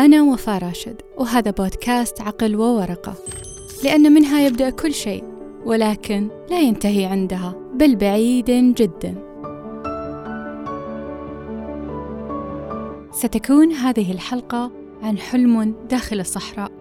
أنا وفاء راشد وهذا بودكاست عقل وورقة. لأن منها يبدأ كل شيء ولكن لا ينتهي عندها بل بعيد جدا. ستكون هذه الحلقة عن حلم داخل الصحراء.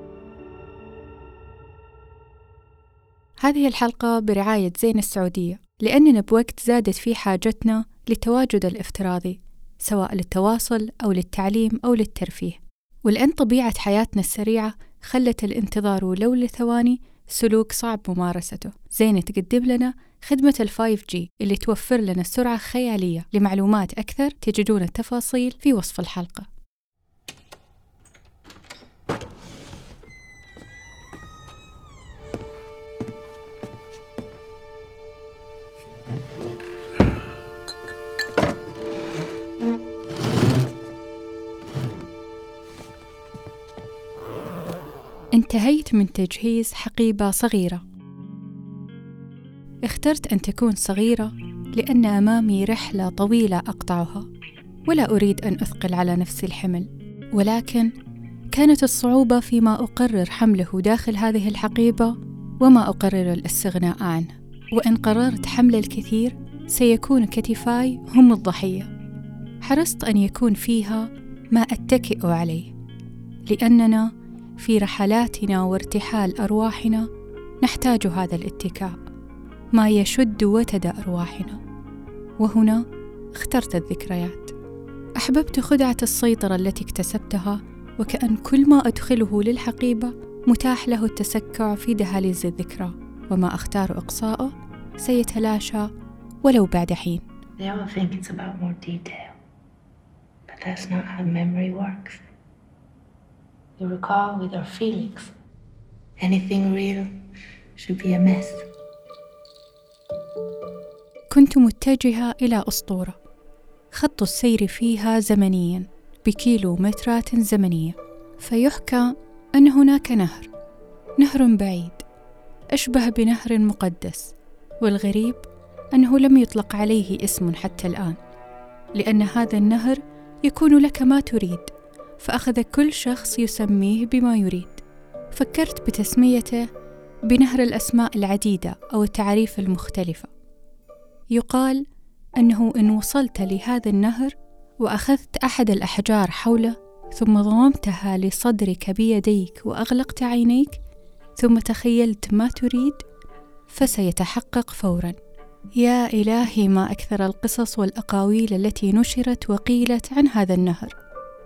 هذه الحلقة برعاية زين السعودية لأننا بوقت زادت فيه حاجتنا للتواجد الافتراضي سواء للتواصل أو للتعليم أو للترفيه. ولأن طبيعة حياتنا السريعة خلت الانتظار ولو لثواني سلوك صعب ممارسته. زين تقدم لنا خدمة ال 5G اللي توفر لنا سرعة خيالية. لمعلومات أكثر تجدون التفاصيل في وصف الحلقة. انتهيت من تجهيز حقيبة صغيرة. اخترت أن تكون صغيرة لأن أمامي رحلة طويلة أقطعها ولا أريد أن أثقل على نفسي الحمل. ولكن كانت الصعوبة فيما أقرر حمله داخل هذه الحقيبة وما أقرر الاستغناء عنه. وإن قررت حمل الكثير سيكون كتفاي هم الضحية. حرصت أن يكون فيها ما أتكئ عليه لأننا في رحلاتنا وارتحال أرواحنا نحتاج هذا الاتكاء. ما يشد وتد أرواحنا. وهنا اخترت الذكريات. أحببت خدعة السيطرة التي اكتسبتها وكأن كل ما أدخله للحقيبة متاح له التسكع في دهاليز الذكرى. وما أختار إقصاؤه سيتلاشى ولو بعد حين. They all think it's about more detail, but that's not how memory works. You recall with your feelings. Anything real should be a mess. كنت متجهة إلى أسطورة. خط السير فيها زمنيا بكيلومترات زمنية. فيحكى أن هناك نهر. نهر بعيد. أشبه بنهر مقدس. والغريب أنه لم يطلق عليه اسم حتى الآن. لأن هذا النهر يكون لك ما تريد. فأخذ كل شخص يسميه بما يريد. فكرت بتسميته بنهر الأسماء العديدة أو التعريف المختلفة. يقال أنه إن وصلت لهذا النهر وأخذت أحد الأحجار حوله ثم ضممتها لصدرك بيديك وأغلقت عينيك ثم تخيلت ما تريد فسيتحقق فورا. يا إلهي ما أكثر القصص والأقاويل التي نشرت وقيلت عن هذا النهر.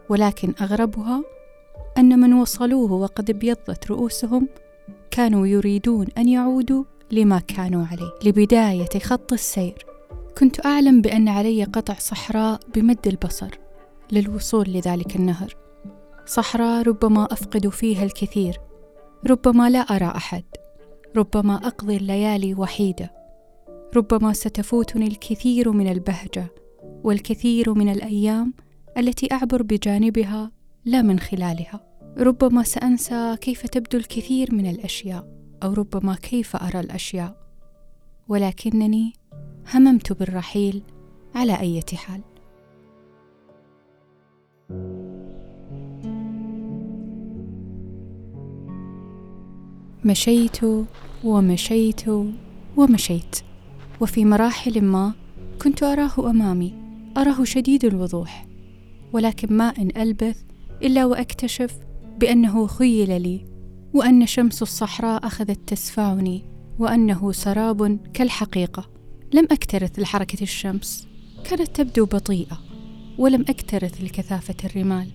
ولكن أغربها أن من وصلوه وقد ابيضت رؤوسهم كانوا يريدون أن يعودوا لما كانوا عليه لبداية خط السير. كنت أعلم بأن علي قطع صحراء بمد البصر للوصول لذلك النهر. صحراء ربما أفقد فيها الكثير. ربما لا أرى أحد. ربما أقضي الليالي وحيدة. ربما ستفوتني الكثير من البهجة والكثير من الأيام التي أعبر بجانبها لا من خلالها. ربما سأنسى كيف تبدو الكثير من الأشياء أو ربما كيف أرى الأشياء. ولكنني هممت بالرحيل على أي حال. مشيت ومشيت ومشيت وفي مراحل ما كنت أراه أمامي أراه شديد الوضوح. ولكن ما إن ألبث إلا وأكتشف بأنه خيل لي وأن شمس الصحراء أخذت تسفعني وأنه سراب كالحقيقة. لم أكترث لحركة الشمس كانت تبدو بطيئة ولم أكترث لكثافة الرمال.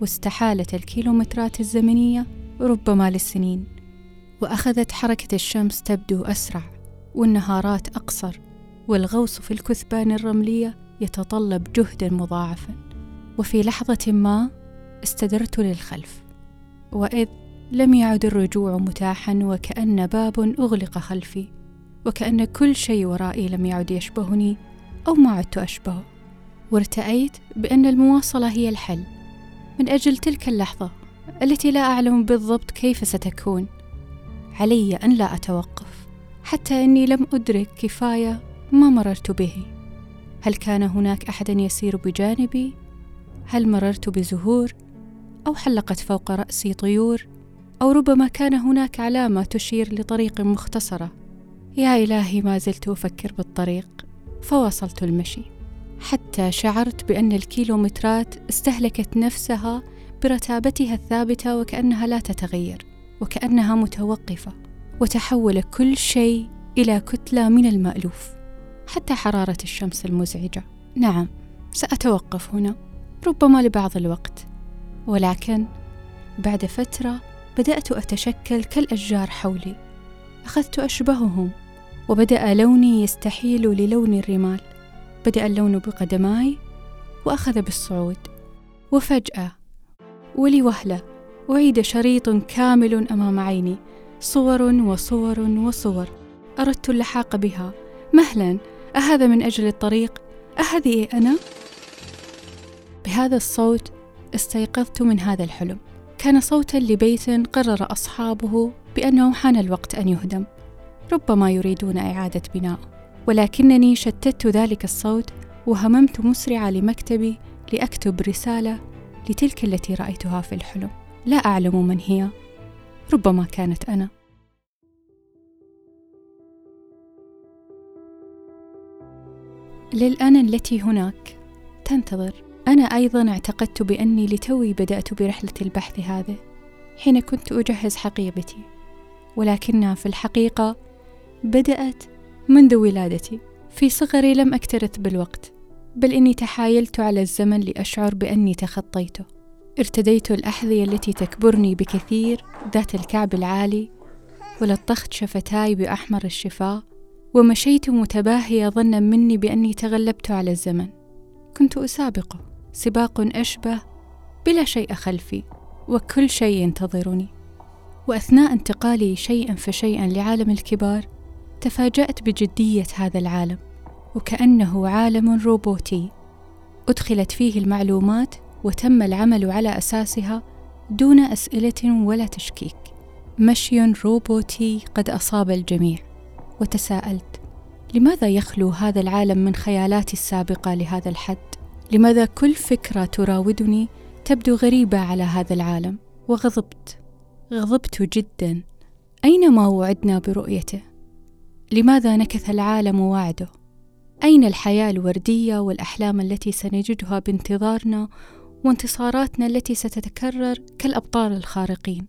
واستحالت الكيلومترات الزمنية ربما للسنين وأخذت حركة الشمس تبدو أسرع والنهارات أقصر والغوص في الكثبان الرملية يتطلب جهدا مضاعفا. وفي لحظة ما استدرت للخلف وإذ لم يعد الرجوع متاحا وكأن باب أغلق خلفي وكأن كل شيء ورائي لم يعد يشبهني أو ما عدت أشبهه. وارتأيت بأن المواصلة هي الحل. من أجل تلك اللحظة التي لا أعلم بالضبط كيف ستكون علي أن لا أتوقف حتى أني لم أدرك كفاية ما مررت به. هل كان هناك أحد يسير بجانبي؟ هل مررت بزهور أو حلقت فوق رأسي طيور أو ربما كان هناك علامة تشير لطريق مختصرة؟ يا إلهي ما زلت أفكر بالطريق. فواصلت المشي. حتى شعرت بأن الكيلومترات استهلكت نفسها برتابتها الثابتة وكأنها لا تتغير وكأنها متوقفة وتحول كل شيء إلى كتلة من المألوف حتى حرارة الشمس المزعجة. نعم سأتوقف هنا. ربما لبعض الوقت. ولكن بعد فترة بدأت أتشكل كالأشجار حولي. أخذت أشبههم وبدأ لوني يستحيل للون الرمال. بدأ اللون بقدماي وأخذ بالصعود. وفجأة ولوهلة أعيد شريط كامل أمام عيني. صور وصور وصور. أردت اللحاق بها. مهلا أهذا من أجل الطريق؟ أهذه أنا؟ بهذا الصوت استيقظت من هذا الحلم. كان صوتا لبيت قرر أصحابه بأنه حان الوقت أن يهدم. ربما يريدون إعادة بناءه ولكنني شتت ذلك الصوت وهممت مسرعة لمكتبي لأكتب رسالة لتلك التي رأيتها في الحلم. لا أعلم من هي. ربما كانت أنا. للأنا التي هناك تنتظر. أنا أيضا اعتقدت بأني لتوي بدأت برحلة البحث هذه حين كنت أجهز حقيبتي. ولكنها في الحقيقة بدأت منذ ولادتي. في صغري لم أكترث بالوقت بل إني تحايلت على الزمن لأشعر بأني تخطيته. ارتديت الأحذية التي تكبرني بكثير ذات الكعب العالي ولطخت شفتاي بأحمر الشفاه ومشيت متباهية ظنا مني بأني تغلبت على الزمن. كنت أسابقه. سباق أشبه بلا شيء خلفي وكل شيء ينتظرني. وأثناء انتقالي شيئا فشيئا لعالم الكبار تفاجأت بجدية هذا العالم وكأنه عالم روبوتي. أدخلت فيه المعلومات وتم العمل على أساسها دون أسئلة ولا تشكيك. مشي روبوتي قد أصاب الجميع وتساءلت لماذا يخلو هذا العالم من خيالاتي السابقة لهذا الحد؟ لماذا كل فكرة تراودني تبدو غريبة على هذا العالم؟ وغضبت غضبت جدا أين ما وعدنا برؤيته؟ لماذا نكث العالم وعده؟ أين الحياة الوردية والأحلام التي سنجدها بانتظارنا وانتصاراتنا التي ستتكرر كالأبطال الخارقين؟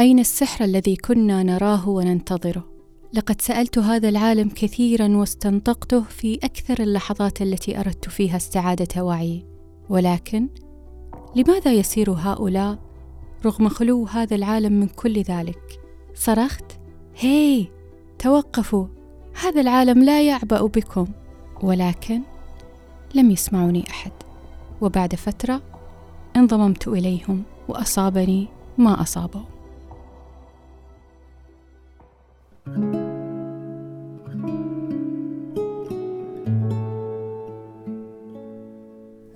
أين السحر الذي كنا نراه وننتظره؟ لقد سألت هذا العالم كثيرا واستنطقته في أكثر اللحظات التي أردت فيها استعادة وعيي، ولكن لماذا يسير هؤلاء رغم خلو هذا العالم من كل ذلك؟ صرخت: هي توقفوا، هذا العالم لا يعبأ بكم، ولكن لم يسمعني أحد، وبعد فترة انضممت إليهم وأصابني ما أصابهم.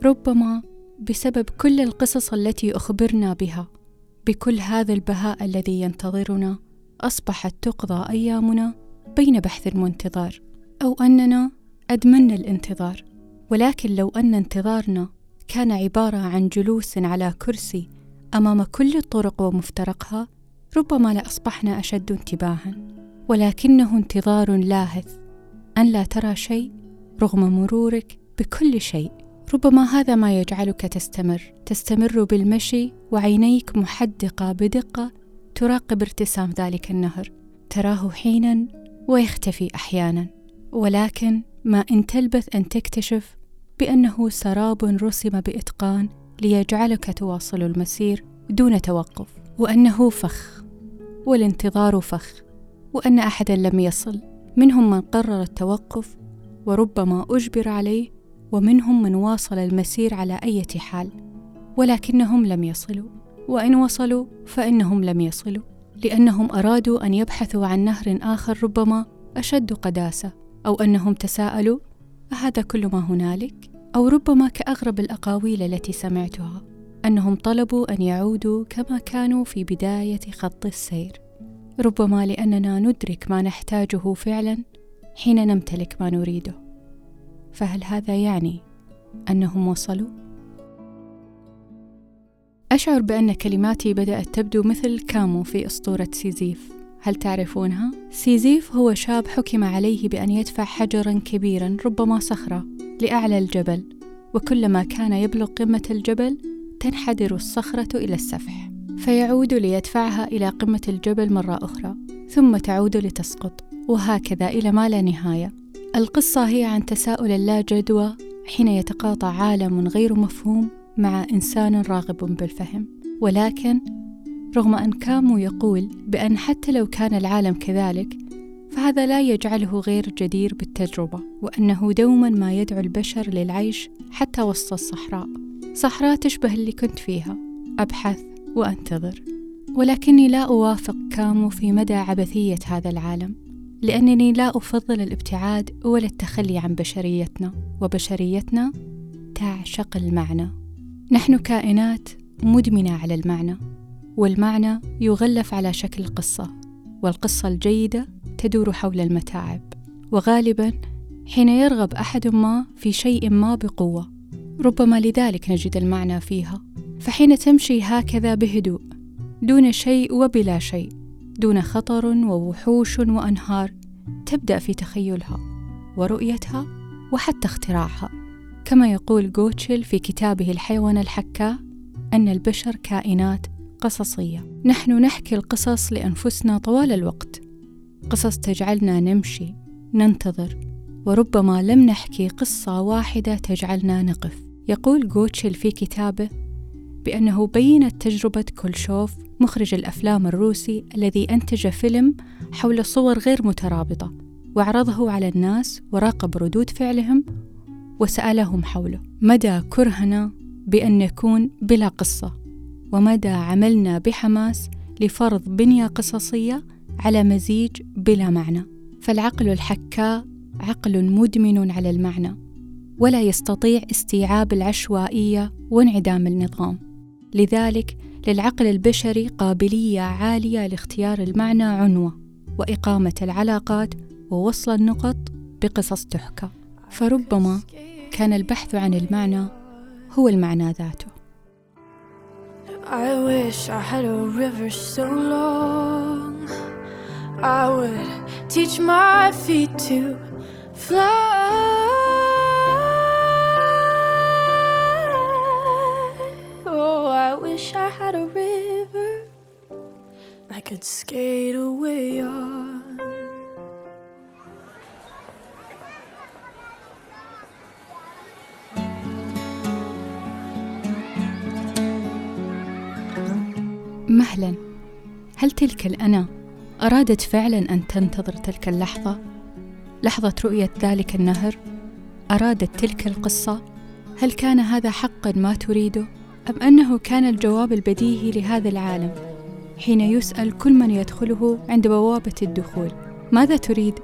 ربما بسبب كل القصص التي أخبرنا بها. بكل هذا البهاء الذي ينتظرنا أصبحت تقضى أيامنا بين بحث وانتظار أو أننا ادمنا الانتظار. ولكن لو أن انتظارنا كان عبارة عن جلوس على كرسي أمام كل الطرق ومفترقها ربما لاصبحنا أشد انتباها. ولكنه انتظار لاهث. أن لا ترى شيء رغم مرورك بكل شيء. ربما هذا ما يجعلك تستمر. تستمر بالمشي وعينيك محدقة بدقة تراقب ارتسام ذلك النهر. تراه حينا ويختفي أحيانا. ولكن ما إن تلبث أن تكتشف بأنه سراب رسم بإتقان ليجعلك تواصل المسير دون توقف وأنه فخ والانتظار فخ وأن أحدا لم يصل. منهم من قرر التوقف وربما أجبر عليه ومنهم من واصل المسير على أي حال ولكنهم لم يصلوا. وإن وصلوا فإنهم لم يصلوا لأنهم أرادوا أن يبحثوا عن نهر آخر ربما أشد قداسة أو أنهم تساءلوا أهذا كل ما هنالك؟ أو ربما كأغرب الأقاويل التي سمعتها أنهم طلبوا أن يعودوا كما كانوا في بداية خط السير. ربما لأننا ندرك ما نحتاجه فعلا حين نمتلك ما نريده. فهل هذا يعني أنهم وصلوا؟ أشعر بأن كلماتي بدأت تبدو مثل كامو في أسطورة سيزيف. هل تعرفونها؟ سيزيف هو شاب حكم عليه بأن يدفع حجرا كبيرا ربما صخرة لأعلى الجبل وكلما كان يبلغ قمة الجبل تنحدر الصخرة إلى السفح فيعود ليدفعها إلى قمة الجبل مرة أخرى ثم تعود لتسقط وهكذا إلى ما لا نهاية. القصة هي عن تساؤل لا جدوى حين يتقاطع عالم غير مفهوم مع إنسان راغب بالفهم. ولكن رغم أن كامو يقول بأن حتى لو كان العالم كذلك فهذا لا يجعله غير جدير بالتجربة وأنه دوما ما يدعو البشر للعيش حتى وسط الصحراء. صحراء تشبه اللي كنت فيها. أبحث وأنتظر. ولكني لا أوافق كامو في مدى عبثية هذا العالم. لأنني لا أفضل الابتعاد ولا التخلي عن بشريتنا وبشريتنا تعشق المعنى. نحن كائنات مدمنة على المعنى والمعنى يغلف على شكل قصة والقصة الجيدة تدور حول المتاعب. وغالبا حين يرغب أحد ما في شيء ما بقوة ربما لذلك نجد المعنى فيها. فحين تمشي هكذا بهدوء دون شيء وبلا شيء دون خطر ووحوش وأنهار تبدأ في تخيلها ورؤيتها وحتى اختراعها. كما يقول جوتشل في كتابه الحيوان الحكاء أن البشر كائنات قصصية. نحن نحكي القصص لأنفسنا طوال الوقت. قصص تجعلنا نمشي ننتظر وربما لم نحكي قصة واحدة تجعلنا نقف. يقول جوتشل في كتابه بأنه بينت تجربة كولشوف مخرج الأفلام الروسي الذي أنتج فيلم حول صور غير مترابطة وعرضه على الناس وراقب ردود فعلهم وسألهم حوله. مدى كرهنا بأن نكون بلا قصة؟ ومدى عملنا بحماس لفرض بنية قصصية على مزيج بلا معنى؟ فالعقل الحكاء عقل مدمن على المعنى ولا يستطيع استيعاب العشوائية وانعدام النظام. لذلك للعقل البشري قابلية عالية لاختيار المعنى عنوة وإقامة العلاقات ووصل النقط بقصص تحكى. فربما كان البحث عن المعنى هو المعنى ذاته. I wish I had a river so long. I would teach my feet to fly. I wish I had a river I could skate away on مهلا هل تلك الأنا أرادت فعلا أن تنتظر تلك اللحظة؟ لحظة رؤية ذلك النهر؟ أرادت تلك القصة؟ هل كان هذا حقا ما تريده؟ أم أنه كان الجواب البديهي لهذا العالم حين يسأل كل من يدخله عند بوابة الدخول ماذا تريد؟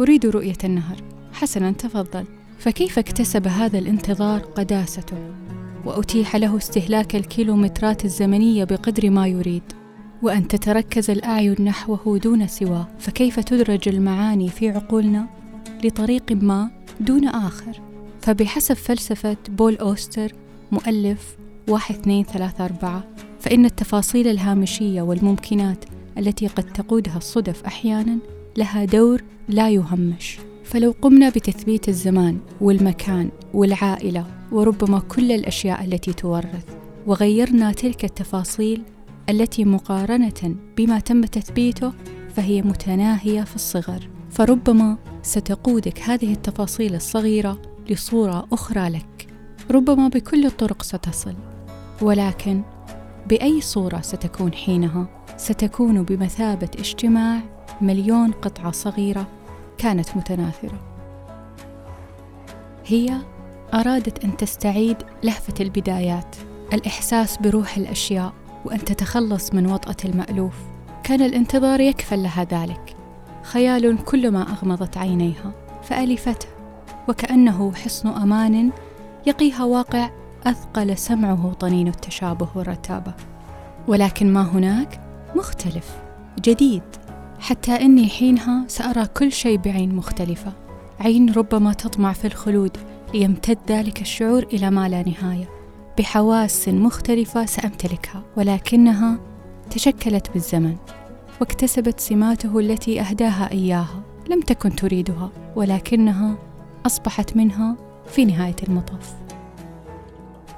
أريد رؤية النهر. حسنا تفضل. فكيف اكتسب هذا الانتظار قداسته؟ وأتيح له استهلاك الكيلومترات الزمنية بقدر ما يريد. وأن تتركز الأعين نحوه دون سواه. فكيف تدرج المعاني في عقولنا لطريق ما دون آخر؟ فبحسب فلسفة بول أوستر مؤلف واحد اثنين ثلاثة أربعة فإن التفاصيل الهامشية والممكنات التي قد تقودها الصدف أحيانا لها دور لا يهمش. فلو قمنا بتثبيت الزمان والمكان والعائلة وربما كل الأشياء التي تورث وغيرنا تلك التفاصيل التي مقارنة بما تم تثبيته فهي متناهية في الصغر. فربما ستقودك هذه التفاصيل الصغيرة لصورة أخرى لك. ربما بكل الطرق ستصل. ولكن بأي صورة ستكون حينها؟ ستكون بمثابة اجتماع مليون قطعة صغيرة كانت متناثرة. هي أرادت أن تستعيد لهفة البدايات الإحساس بروح الأشياء وأن تتخلص من وطأة المألوف. كان الانتظار يكفل لها ذلك. خيال كلما أغمضت عينيها فألفته وكأنه حصن أمان يقيها واقع أثقل سمعه طنين التشابه والرتابة. ولكن ما هناك مختلف جديد. حتى إني حينها سأرى كل شيء بعين مختلفة. عين ربما تطمع في الخلود ليمتد ذلك الشعور إلى ما لا نهاية. بحواس مختلفة سأمتلكها ولكنها تشكلت بالزمن واكتسبت سماته التي أهداها إياها لم تكن تريدها ولكنها أصبحت منها في نهاية المطاف.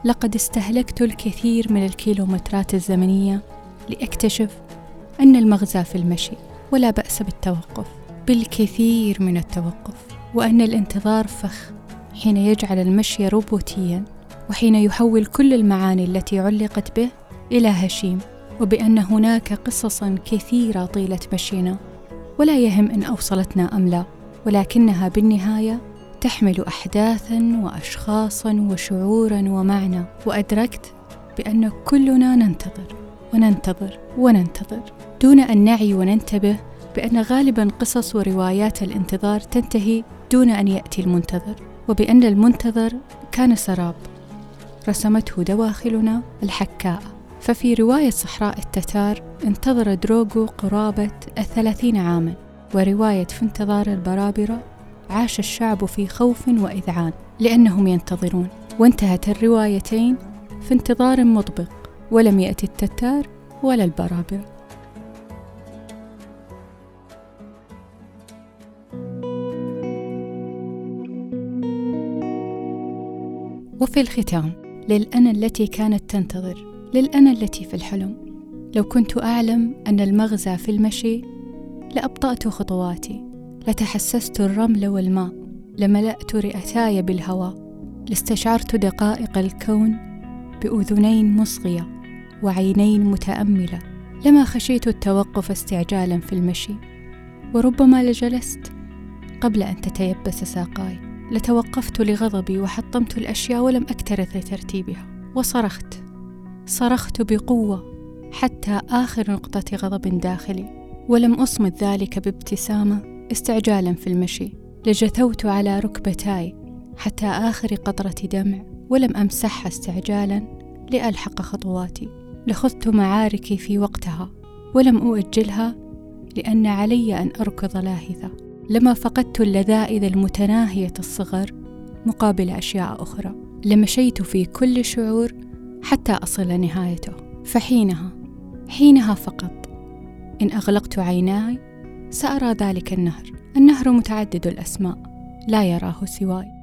لقد استهلكت الكثير من الكيلومترات الزمنية لأكتشف أن المغزى في المشي ولا بأس بالتوقف بالكثير من التوقف وأن الانتظار فخ حين يجعل المشي روبوتيا وحين يحول كل المعاني التي علقت به إلى هشيم وبأن هناك قصصا كثيرة طيلة مشينا. ولا يهم إن أوصلتنا أم لا ولكنها بالنهاية تحمل أحداثا وأشخاصا وشعورا ومعنى وأدركت بأن كلنا ننتظر وننتظر وننتظر. دون أن نعي وننتبه بأن غالبا قصص وروايات الانتظار تنتهي دون أن يأتي المنتظر وبأن المنتظر كان سراب رسمته دواخلنا الحكاء. ففي رواية صحراء التتار انتظر دروغو قرابة الثلاثين عاما ورواية في انتظار البرابرة عاش الشعب في خوف وإذعان لأنهم ينتظرون. وانتهت الروايتين في انتظار مطبق ولم يأتي التتار ولا البرابرة وفي الختام للأنا التي كانت تنتظر للأنا التي في الحلم. لو كنت أعلم أن المغزى في المشي لأبطأت خطواتي. لتحسست الرمل والماء لملأت رئتاي بالهواء لاستشعرت دقائق الكون بأذنين مصغية وعينين متأملة. لما خشيت التوقف استعجالا في المشي وربما لجلست قبل أن تتيبس ساقاي. لتوقفت لغضبي وحطمت الأشياء ولم أكترث لترتيبها. وصرخت صرخت بقوة حتى آخر نقطة غضب داخلي. ولم أصمت ذلك بابتسامة استعجالا في المشي لجثوت على ركبتاي حتى آخر قطرة دمع ولم أمسحها استعجالا لألحق خطواتي. لخذت معاركي في وقتها ولم أؤجلها لأن علي أن أركض لاهثة. لما فقدت اللذائذ المتناهية الصغر مقابل أشياء أخرى. لمشيت في كل شعور حتى أصل نهايته. فحينها حينها فقط إن أغلقت عيناي سأرى ذلك النهر. النهر متعدد الأسماء لا يراه سواي.